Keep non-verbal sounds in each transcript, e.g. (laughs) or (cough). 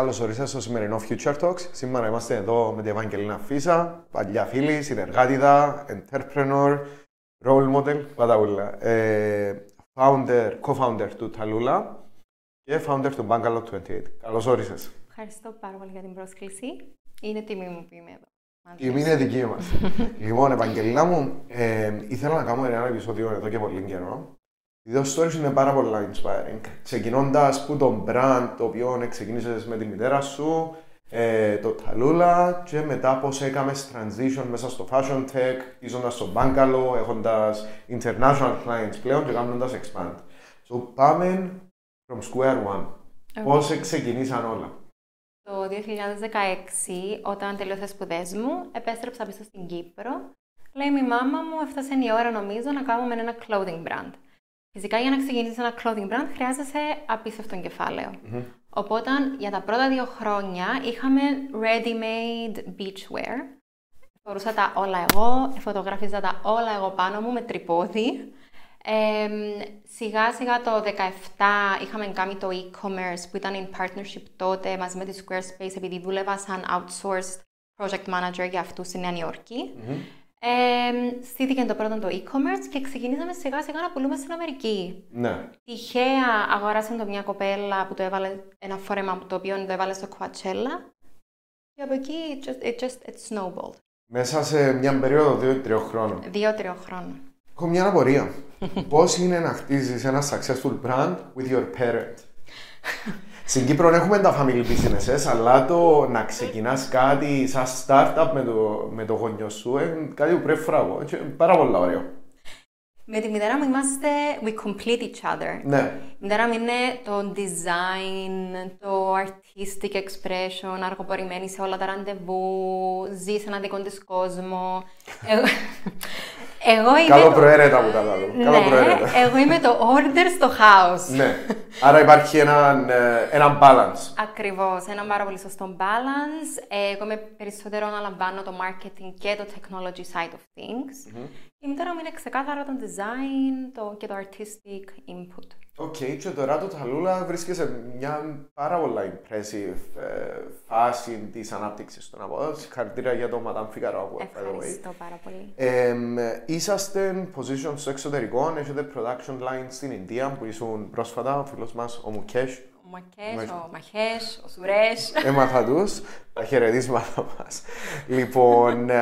Καλώς ορίσατε στο σημερινό Future Talks. Σήμερα είμαστε εδώ με την Ευαγγελίνα Φίσα, παλιά φίλη, συνεργάτηδα, entrepreneur, role model, πάντα όλα. Ε, founder, co-founder του Ταλούλα και founder του Bangalore 28. Καλώς όρισες. Ευχαριστώ πάρα πολύ για την πρόσκληση. Είναι τιμή μου που είμαι εδώ. Τιμή είναι δική μας. (laughs) λοιπόν, Ευαγγελίνα μου, ε, ήθελα να κάνουμε ένα επεισόδιο εδώ και πολύ καιρό οι δύο stories είναι πάρα πολύ inspiring. Ξεκινώντας που το brand το οποίο ξεκίνησε με τη μητέρα σου, ε, το Talula και μετά πώς έκαμες transition μέσα στο fashion tech, ίζοντας στο Bangalore, έχοντας international clients πλέον και κάνοντας expand. So πάμε from square one. Okay. Πώς ξεκινήσαν όλα; Το 2016, όταν τελείωσα σπουδές μου, επέστρεψα πίσω στην Κύπρο. Λέει η μάμα μου, έφτασε η ώρα νομίζω να κάνουμε ένα clothing brand. Φυσικά για να ξεκινήσει ένα clothing brand χρειάζεσαι απίστευτο κεφάλαιο. Mm-hmm. Οπότε για τα πρώτα δύο χρόνια είχαμε ready-made beachwear. Φορούσα τα όλα εγώ, φωτογράφιζα τα όλα εγώ πάνω μου με τρυπόδι. Ε, σιγά σιγά το 2017 είχαμε κάνει το e-commerce που ήταν in partnership τότε μαζί με τη Squarespace επειδή δούλευα σαν outsourced project manager για αυτούς στη Νέα Υόρκη. Mm-hmm. Ε, στήθηκε το πρώτο το e-commerce και ξεκινήσαμε σιγά σιγά να πουλούμε στην Αμερική. Ναι. Τυχαία αγοράσαμε το μια κοπέλα που το έβαλε ένα φόρεμα το οποίο το έβαλε στο Coachella και από εκεί it just, it just it snowballed. Μέσα σε μια περίοδο δύο-τριών χρόνων. Δύο-τριών χρόνων. Έχω μια απορία. (laughs) Πώς είναι να χτίζεις ένα successful brand with your parent; (laughs) Στην Κύπρο έχουμε τα family businesses, αλλά το να ξεκινάς κάτι σαν startup με το, με το γονιό σου είναι κάτι που πρέπει να Πάρα πολύ ωραίο. Με τη μητέρα μου είμαστε we complete each other. Ναι. Η μητέρα μου είναι το design, το artistic expression, αργοπορημένη σε όλα τα ραντεβού, ζει σε ένα δικό της κόσμο. Εγώ είμαι Καλό το... προαίρετα που τα λέω. Ναι, Καλό προαίρετα. εγώ είμαι το order στο house. ναι. Άρα υπάρχει ένα, ε, ένα balance. Ακριβώς. Ένα πάρα πολύ σωστό balance. Ε, εγώ είμαι περισσότερο αναλαμβάνω το marketing και το technology side of things. Mm-hmm. Η μητέρα μου είναι ξεκάθαρα το design το, και το artistic input. Okay, και τώρα το Ταλούλα βρίσκεται σε μια πάρα πολύ impressive ε, φάση της ανάπτυξης του να πω. Συγχαρητήρια για το Madame Figaro. Ευχαριστώ πάρα πολύ. Ε, είσαστε positioned στο εξωτερικό, έχετε production lines στην Ινδία που ήσουν πρόσφατα, ο φίλο μας ο Μουκές, Μακές, ο Μαχές, ο Σουρές. Έμαθα τους, τα χαιρετίσματα μας. λοιπόν, ε,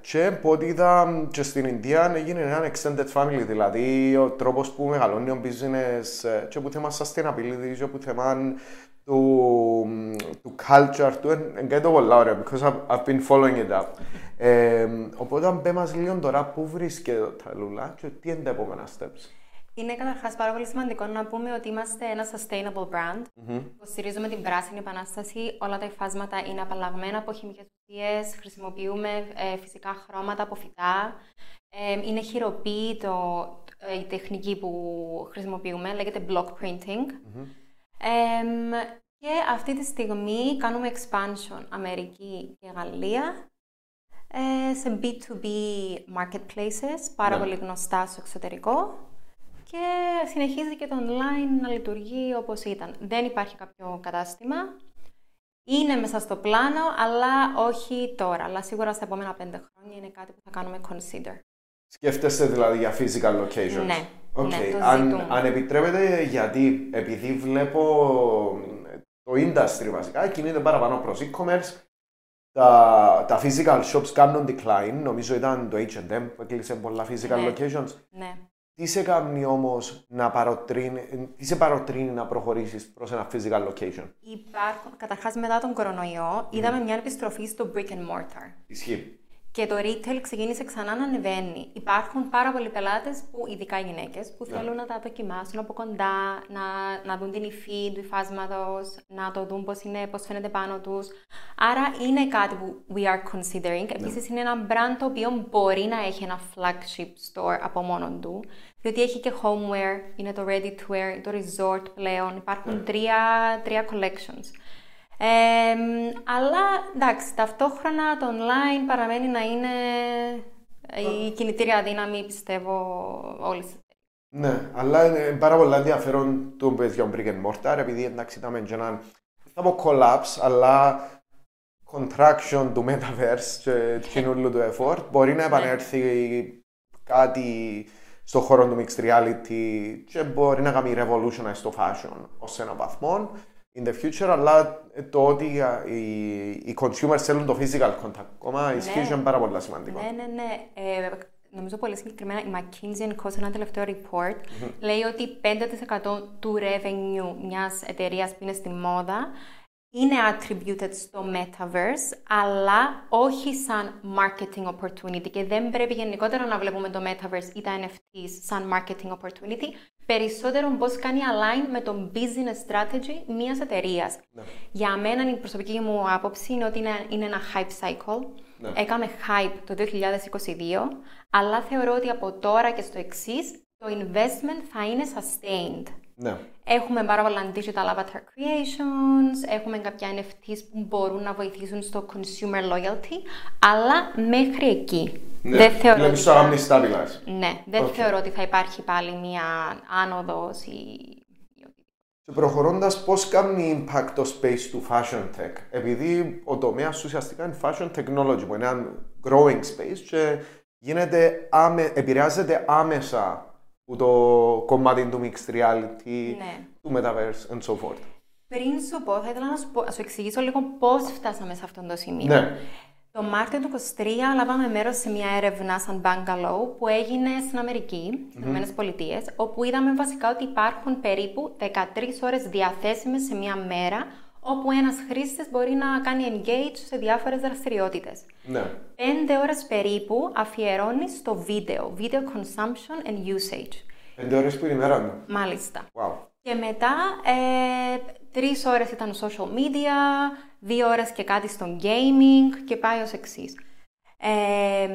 και από ό,τι είδα και στην Ινδία έγινε ένα extended family, δηλαδή ο τρόπος που μεγαλώνει το business ε, και που θέμα sustainability και που θέμα του, του culture του είναι κάτι το πολύ ωραίο, because I've, I've been following it up. ε, οπότε, αν πέ μας λίγο τώρα, πού βρίσκεται το Ταλούλα και τι είναι τα επόμενα steps; Είναι καταρχάς πάρα πολύ σημαντικό να πούμε ότι είμαστε ένα sustainable brand. Mm-hmm. Υποστηρίζουμε την πράσινη επανάσταση. Όλα τα υφάσματα είναι απαλλαγμένα από χημικές ουσίες. Χρησιμοποιούμε ε, φυσικά χρώματα από φυτά. Ε, είναι χειροποίητο ε, η τεχνική που χρησιμοποιούμε. Λέγεται block printing. Mm-hmm. και αυτή τη στιγμή κάνουμε expansion Αμερική και Γαλλία σε B2B marketplaces, πάρα ναι. πολύ γνωστά στο εξωτερικό και συνεχίζει και το online να λειτουργεί όπως ήταν. Δεν υπάρχει κάποιο κατάστημα. Είναι μέσα στο πλάνο, αλλά όχι τώρα. Αλλά σίγουρα στα επόμενα πέντε χρόνια είναι κάτι που θα κάνουμε consider. Σκέφτεστε δηλαδή για physical locations; Ναι, okay. ναι το αν, αν επιτρέπετε, γιατί επειδή βλέπω το industry βασικά κινείται παραπάνω προς e-commerce, τα, τα physical shops κάνουν decline. Νομίζω ήταν το H&M που έκλεισε πολλά physical ναι, locations. Ναι. Τι σε κάνει όμως να παροτρύνει, τι σε παροτρύνει να προχωρήσεις προς ένα physical location; Υπάρχουν, καταρχάς μετά τον κορονοϊό, είδαμε μια επιστροφή στο brick and mortar. Ισχύει και το retail ξεκίνησε ξανά να ανεβαίνει. Υπάρχουν πάρα πολλοί πελάτες, ειδικά οι γυναίκες, που yeah. Ναι. θέλουν να τα δοκιμάσουν από κοντά, να, να δουν την υφή του υφάσματος, να το δουν πώς πώς φαίνεται πάνω τους. Άρα είναι κάτι που we are considering. Yeah. Ναι. Επίσης είναι ένα brand το οποίο μπορεί να έχει ένα flagship store από μόνο του, διότι έχει και homeware, είναι το ready to wear, το resort πλέον. Υπάρχουν yeah. Ναι. τρία, τρία collections αλλά εντάξει, ταυτόχρονα το online παραμένει να είναι η κινητήρια δύναμη, πιστεύω, όλη Ναι, αλλά είναι πάρα πολύ ενδιαφέρον το που για Brick and Mortar, επειδή εντάξει ήταν και έναν θα πω collapse, αλλά contraction του metaverse και (laughs) κοινούλου του effort. Μπορεί να επανέλθει κάτι στον χώρο του mixed reality και μπορεί να κάνει revolution στο fashion ως ένα βαθμό in the future, αλλά το ότι οι, οι consumers θέλουν το physical contact ακόμα ισχύει και είναι πάρα πολύ σημαντικό. Ναι, ναι, ναι. Ε, νομίζω πολύ συγκεκριμένα η McKinsey Co. σε ένα τελευταίο report λέει ότι 5% του revenue μιας εταιρείας που είναι στη μόδα είναι attributed στο metaverse, αλλά όχι σαν marketing opportunity και δεν πρέπει γενικότερα να βλέπουμε το metaverse ή τα NFTs σαν marketing opportunity, περισσότερο πώς κάνει align με το business strategy μιας εταιρείας. Ναι. Για μένα η προσωπική μου άποψη είναι ότι είναι, είναι ένα hype cycle. Ναι. Έκαμε hype το 2022, αλλά θεωρώ ότι από τώρα και στο εξής το investment θα είναι sustained. Ναι. Έχουμε πάρα πολλά digital avatar creations, έχουμε κάποια NFTs που μπορούν να βοηθήσουν στο consumer loyalty, αλλά μέχρι εκεί. Ναι. Δεν θεωρώ δηλαδή, ότι θα... Ναι, δεν okay. θεωρώ ότι θα υπάρχει πάλι μία άνοδος ή... Και προχωρώντας, πώς κάνει impact το space του fashion tech, επειδή ο τομέας ουσιαστικά είναι fashion technology, που είναι ένα growing space και γίνεται άμε, επηρεάζεται άμεσα που το κομμάτι του mixed reality, ναι. του metaverse and so forth. Πριν σου πω, θα ήθελα να σου, πω, να σου εξηγήσω λίγο πώς φτάσαμε σε αυτό το σημείο. Ναι. Το Μάρτιο του 2023 λάβαμε μέρος σε μια έρευνα σαν Bangalore που έγινε στην Αμερική, στις mm-hmm. Πολιτείες, όπου είδαμε βασικά ότι υπάρχουν περίπου 13 ώρες διαθέσιμες σε μια μέρα όπου ένας χρήστης μπορεί να κάνει engage σε διάφορες δραστηριότητες. Ναι. Πέντε ώρες περίπου αφιερώνεις στο βίντεο, video consumption and usage. Πέντε ώρες που είναι η μέρα μου. Μάλιστα. Wow. Και μετά ε, τρεις ώρες ήταν social media, δύο ώρες και κάτι στο gaming και πάει ως εξής. Ε,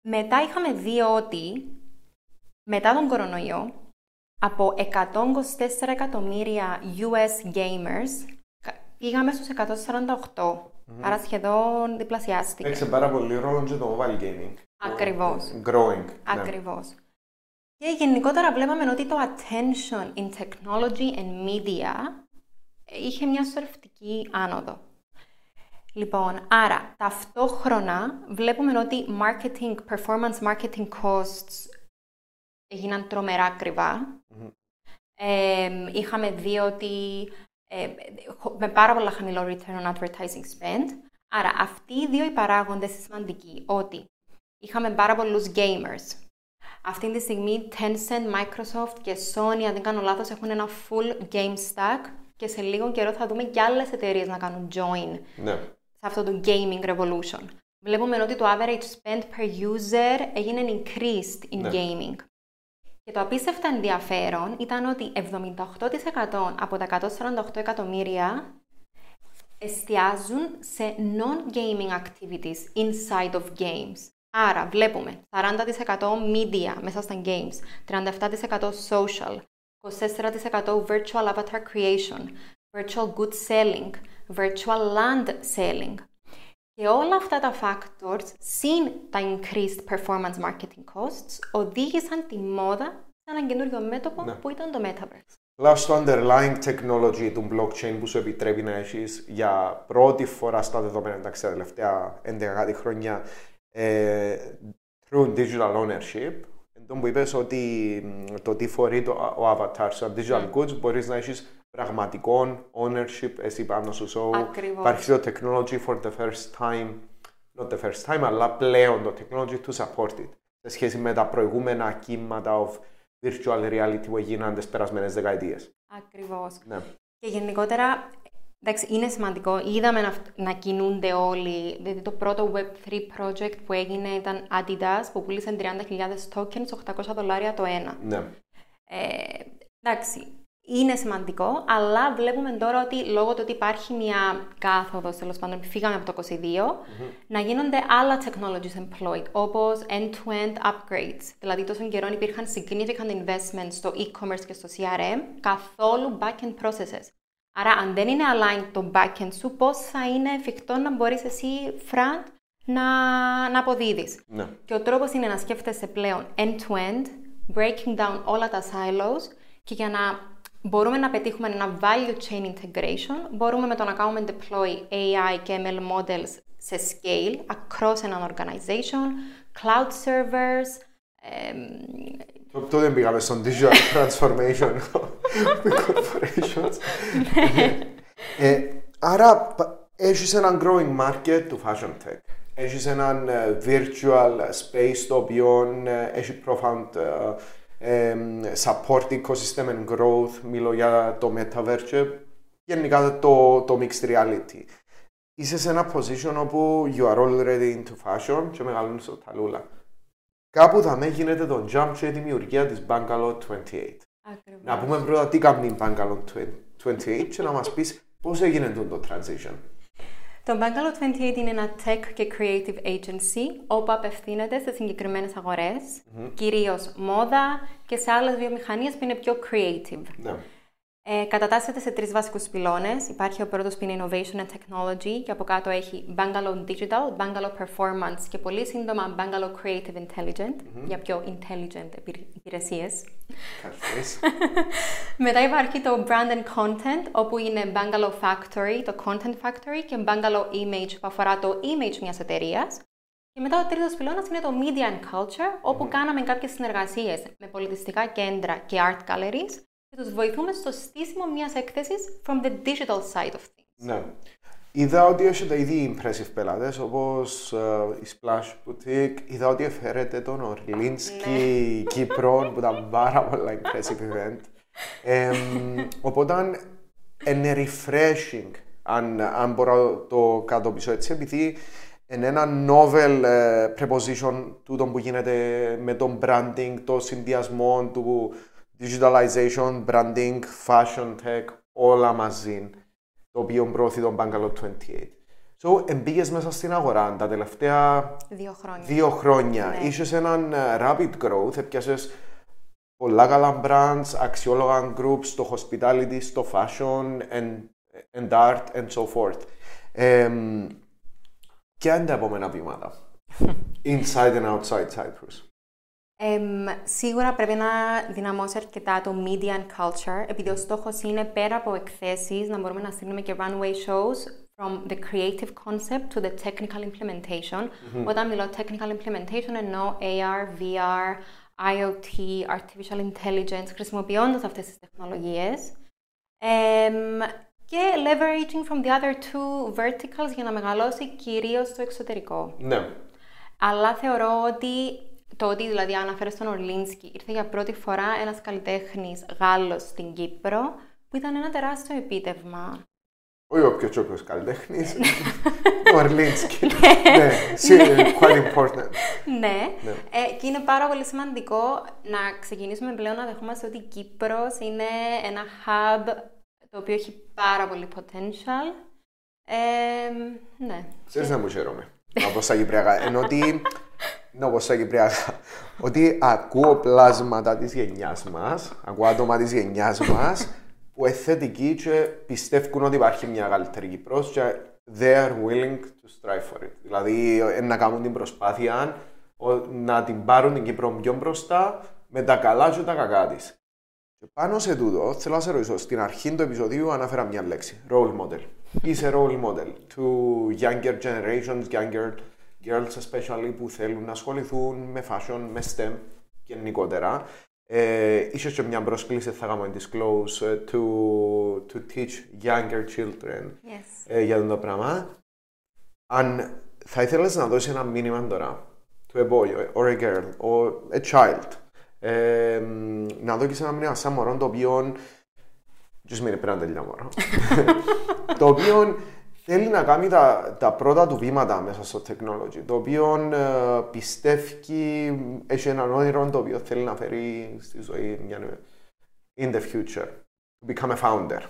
μετά είχαμε δει ότι μετά τον κορονοϊό από 124 εκατομμύρια US gamers πήγαμε στους 148. mm Άρα σχεδόν διπλασιάστηκε. Έχει πάρα πολύ ρόλο και το mobile gaming. Ακριβώς. Growing. Ναι. Ακριβώς. Ναι. Και γενικότερα βλέπαμε ότι το attention in technology and media είχε μια σωρευτική άνοδο. Λοιπόν, άρα ταυτόχρονα βλέπουμε ότι marketing, performance marketing costs έγιναν τρομερά είχαμε δει ότι ε, με πάρα πολλά χαμηλό return on advertising spend. Άρα αυτοί οι δύο οι παράγοντες είναι σημαντικοί, ότι είχαμε πάρα πολλούς gamers. Αυτή τη στιγμή Tencent, Microsoft και Sony, αν δεν κάνω λάθος, έχουν ένα full game stack και σε λίγο καιρό θα δούμε και άλλες εταιρείες να κάνουν join ναι. σε αυτό το gaming revolution. Βλέπουμε ότι το average spend per user έγινε increased in ναι. gaming. Και το απίστευτα ενδιαφέρον ήταν ότι 78% από τα 148 εκατομμύρια εστιάζουν σε non-gaming activities inside of games. Άρα βλέπουμε 40% media μέσα στα games, 37% social, 24% virtual avatar creation, virtual goods selling, virtual land selling. Και όλα αυτά τα factors, συν τα increased performance marketing costs, οδήγησαν τη μόδα σε ένα καινούριο μέτωπο ναι. που ήταν το Metaverse. Λάω στο underlying technology του blockchain που σου επιτρέπει να έχεις για πρώτη φορά στα δεδομένα εντάξει, τα τελευταία 11 χρόνια ε, through digital ownership. Τον που είπες ότι το τι φορεί το, ο avatar σε digital ναι. goods μπορείς να έχεις πραγματικό ownership εσύ πάνω σου. So, υπάρχει το technology for the first time, not the first time, αλλά πλέον το technology to support it σε σχέση με τα προηγούμενα κύματα of virtual reality που έγιναν τις περασμένες δεκαετίες. Ακριβώς. Ναι. Και γενικότερα, εντάξει, είναι σημαντικό. Είδαμε να, να κινούνται όλοι. Δηλαδή το πρώτο Web3 project που έγινε ήταν Adidas, που πούλησε 30.000 tokens, 800 δολάρια το ένα. Ναι. Ε, εντάξει, είναι σημαντικό, αλλά βλέπουμε τώρα ότι λόγω του ότι υπάρχει μια κάθοδος, τέλος πάντων, φύγαμε από το 22, να γίνονται άλλα technologies employed, όπως end-to-end upgrades. Δηλαδή, τόσο καιρό υπήρχαν significant investments στο e-commerce και στο CRM, καθόλου back-end processes. Άρα, αν δεν είναι aligned το back-end σου, πώς θα είναι εφικτό να μπορείς εσύ front να, να αποδίδεις; Ναι. Και ο τρόπος είναι να σκέφτεσαι πλέον end-to-end, breaking down όλα τα silos και για να μπορούμε να πετύχουμε ένα value chain integration, μπορούμε με το να κάνουμε deploy AI και ML models σε scale across an organization, cloud servers, το δεν πήγαμε στον digital transformation με corporations. ε, άρα έχεις έναν growing market του fashion tech. Έχεις έναν virtual space το οποίο έχει profound support ecosystem and growth. Μιλώ για το metaverse και γενικά το, το mixed reality. Είσαι σε ένα position όπου you are already into fashion και μεγαλώνεις στο ταλούλα. Κάπου θα με γίνεται το jump και η δημιουργία της Bangalore 28. Ακριβώς. Να πούμε πρώτα τι κάνει η Bangalore 28 και να μας πεις πώς έγινε το transition. Το Bangalore 28 είναι ένα tech και creative agency όπου απευθύνεται σε συγκεκριμένες αγορές, mm-hmm. κυρίως μόδα και σε άλλες βιομηχανίες που είναι πιο creative. Ναι. Ε, κατατάσσεται σε τρεις βασικούς πυλώνες. Υπάρχει ο πρώτος που είναι Innovation and Technology και από κάτω έχει Bangalore Digital, Bangalore Performance και πολύ σύντομα Bangalore Creative Intelligent για πιο intelligent υπηρεσίες. (laughs) Μετά υπάρχει το Brand and Content όπου είναι Bangalore Factory, το Content Factory και Bangalore Image που αφορά το image μιας εταιρείας. Και μετά ο τρίτος πυλώνας είναι το Media and Culture όπου κάναμε κάποιες συνεργασίες με πολιτιστικά κέντρα και art galleries και τους βοηθούμε στο στήσιμο μιας έκθεσης from the digital side of things. Ναι. Είδα ότι έχετε ήδη impressive πελάτες όπως uh, η Splash Boutique. Είδα ότι εφέρετε τον Ορλίνσκι ναι. Κύπρο που ήταν πάρα πολλά impressive event. Ε, οπότε είναι refreshing αν, αν μπορώ να το κάτω πίσω έτσι επειδή είναι ένα novel uh, preposition του που γίνεται με τον branding, το συνδυασμό του digitalization, branding, fashion tech, όλα μαζί, το οποίο προωθεί τον Bangalore 28. So, εμπήγες μέσα στην αγορά τα τελευταία δύο χρόνια. Δύο χρόνια. Ναι. Είχες έναν ε, rapid growth, έπιασες πολλά καλά brands, αξιόλογα groups στο hospitality, στο fashion and, and art and so forth. Ε, ποια είναι τα επόμενα βήματα, (laughs) inside and outside Cyprus. Ε, σίγουρα πρέπει να δυναμώσει αρκετά το media and culture, επειδή ο στόχος είναι πέρα από εκθέσεις να μπορούμε να στείλουμε και runway shows from the creative concept to the technical implementation. Mm-hmm. Όταν μιλώ technical implementation εννοώ AR, VR, IoT, artificial intelligence, χρησιμοποιώντας αυτές τις τεχνολογίες. και leveraging from the other two verticals για να μεγαλώσει κυρίως στο εξωτερικό. Ναι. Αλλά θεωρώ ότι το ότι δηλαδή αναφέρω στον Ορλίνσκι, ήρθε για πρώτη φορά ένας καλλιτέχνης Γάλλος στην Κύπρο, που ήταν ένα τεράστιο επίτευγμα. Όχι ο πιο τσόκος καλλιτέχνης, (laughs) ο Ορλίνσκι. ναι, ναι quite important. ναι, ναι. Ε, και είναι πάρα πολύ σημαντικό να ξεκινήσουμε πλέον να δεχόμαστε ότι η Κύπρος είναι ένα hub το οποίο έχει πάρα πολύ potential. Ε, ναι. Ξέρεις να μου χαίρομαι. Από στα Κυπριακά. Ενώ ότι ναι, όπως στα Κυπριακά, ότι ακούω πλάσματα της γενιάς μας, ακούω άτομα της γενιάς μας, που είναι θετικοί και πιστεύουν ότι υπάρχει μια καλύτερη Κύπρος και they are willing to strive for it. Δηλαδή, να κάνουν την προσπάθεια να την πάρουν την Κύπρο πιο μπροστά με τα καλά και τα κακά της. Και πάνω σε τούτο, θέλω να σε ρωτήσω, στην αρχή του επεισοδίου αναφέρα μια λέξη, role model. Είσαι role model to younger generations, younger girls especially που θέλουν να ασχοληθούν με fashion, με STEM γενικότερα. Ε, ίσως και μια πρόσκληση θα κάνουμε disclose uh, to, to teach younger children yes. ε, για αυτό το πράγμα. Αν θα ήθελες να δώσεις ένα μήνυμα τώρα to a boy or a girl or a child ε, να δώσεις ένα μήνυμα σαν μωρό το οποίο just μην πρέπει να τελειά μωρό (laughs) το οποίο θέλει να κάνει τα, τα πρώτα του βήματα μέσα στο technology, το οποίο ε, πιστεύει, έχει έναν όνειρο το οποίο θέλει να φέρει στη ζωή in the future, to become a founder.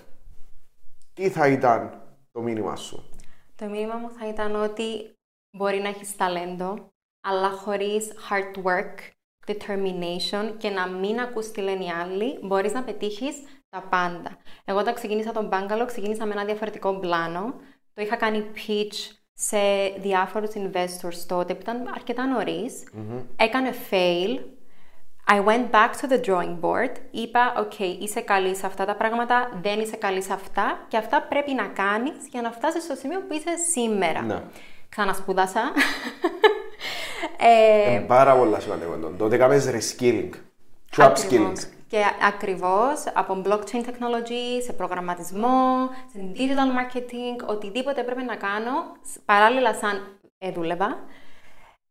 Τι θα ήταν το μήνυμα σου; Το μήνυμα μου θα ήταν ότι μπορεί να έχεις ταλέντο, αλλά χωρίς hard work, determination και να μην ακούς τι λένε οι άλλοι, μπορείς να πετύχεις τα πάντα. Εγώ όταν ξεκίνησα τον Bangalore, ξεκίνησα με ένα διαφορετικό πλάνο. Το είχα κάνει pitch σε διάφορους investors τότε που ήταν αρκετά Έκανε fail, I went back to the drawing board. Είπα, OK, είσαι καλή σε αυτά τα πράγματα, δεν είσαι καλή σε αυτά και αυτά πρέπει να κάνεις για να φτάσεις στο σημείο που είσαι σήμερα. Ναι. Ξανασπούδασα. ε, Είναι πάρα πολύ σημαντικό. το. Τότε κάνεις reskilling. Και upskilling. Ακριβώς. Και ακριβώς από blockchain technology, σε προγραμματισμό, σε digital marketing, οτιδήποτε έπρεπε να κάνω, σ- παράλληλα σαν ε, δούλευα.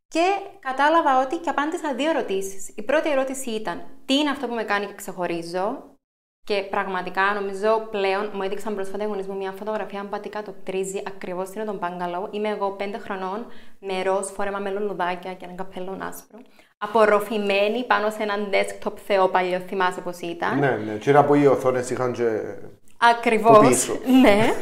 Και κατάλαβα ότι και απάντησα δύο ερωτήσεις. Η πρώτη ερώτηση ήταν, τι είναι αυτό που με κάνει και ξεχωρίζω; Και πραγματικά νομίζω πλέον μου έδειξαν πρόσφατα οι γονείς μου μια φωτογραφία αν πατικά το τρίζει ακριβώς είναι τον Μπάγκαλο. Είμαι εγώ πέντε χρονών με ροζ φόρεμα με λουλουδάκια και ένα καπέλο άσπρο. Απορροφημένη πάνω σε έναν desktop θεό παλιό, θυμάσαι πως ήταν; Ναι, ναι. Και από οι οθόνες είχαν και... Ακριβώς. Που πίσω. (laughs) ναι.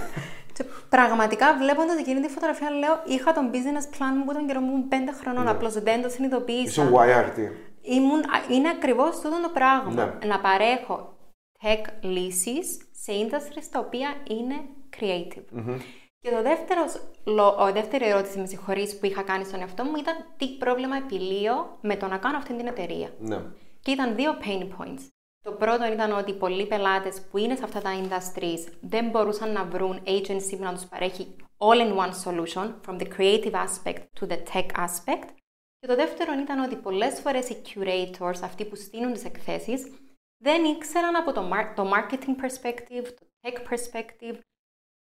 Και πραγματικά βλέποντας εκείνη τη φωτογραφία, λέω: Είχα τον business plan μου που τον καιρό μου ήμουν πέντε χρονών. Απλώς δεν το συνειδητοποίησα. Ήσουν wired. Ήμουν, α, είναι ακριβώς τούτο το πράγμα. Ναι. Να παρέχω tech λύσει σε industries τα οποία είναι creative. Και το δεύτερο, λο- ο δεύτερη ερώτηση, με συγχωρείς, που είχα κάνει στον εαυτό μου ήταν τι πρόβλημα επιλύω με το να κάνω αυτή την εταιρεία. Ναι. Και ήταν δύο pain points. Το πρώτο ήταν ότι πολλοί πελάτες που είναι σε αυτά τα industries δεν μπορούσαν να βρουν agency που να τους παρέχει all-in-one solution from the creative aspect to the tech aspect. Και το δεύτερο ήταν ότι πολλές φορές οι curators, αυτοί που στείλουν τις εκθέσεις, δεν ήξεραν από το, mar- το marketing perspective, το tech perspective.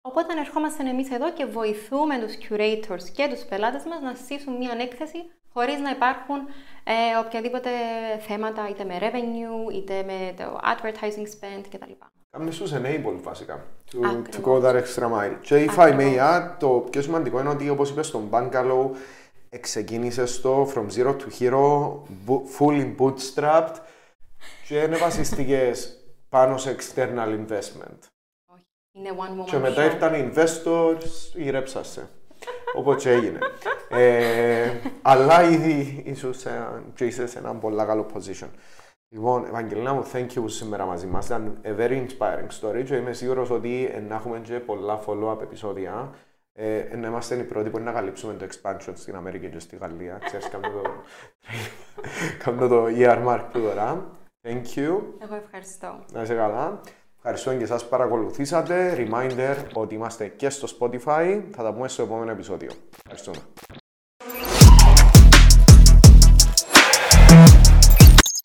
Οπότε ερχόμαστε εμείς εδώ και βοηθούμε τους curators και τους πελάτες μας να στήσουν μια έκθεση χωρίς να υπάρχουν ε, οποιαδήποτε θέματα είτε με revenue, είτε με το advertising spend κτλ. Κάμνες τους enable βασικά. To, to Ακριβώς. go that extra mile. Και if I may Ακριβώς. add, το πιο σημαντικό είναι ότι όπως είπες στον Bungalow, ξεκίνησες το from zero to hero, bo- fully bootstrapped και δεν βασιστήκες πάνω σε external investment. Όχι. Είναι one woman Και μετά show. ήρθαν οι investors, ηρέψασε. Όπως και έγινε. ε, αλλά ήδη ίσως ε, και είσαι σε ένα πολύ καλό position. Λοιπόν, Ευαγγελίνα μου, thank you που είσαι σήμερα μαζί μας. Ήταν a very inspiring story και είμαι σίγουρος ότι ε, να έχουμε και πολλά follow-up επεισόδια. Ε, να είμαστε οι πρώτοι που να καλύψουμε το expansion στην Αμερική και στη Γαλλία. Ξέρεις, κάνω το, κάνω το ear mark του τώρα. Thank you. Εγώ ευχαριστώ. Να είσαι καλά. Ευχαριστώ και εσάς που παρακολουθήσατε. Reminder ότι είμαστε και στο Spotify. Θα τα πούμε στο επόμενο επεισόδιο. Ευχαριστούμε.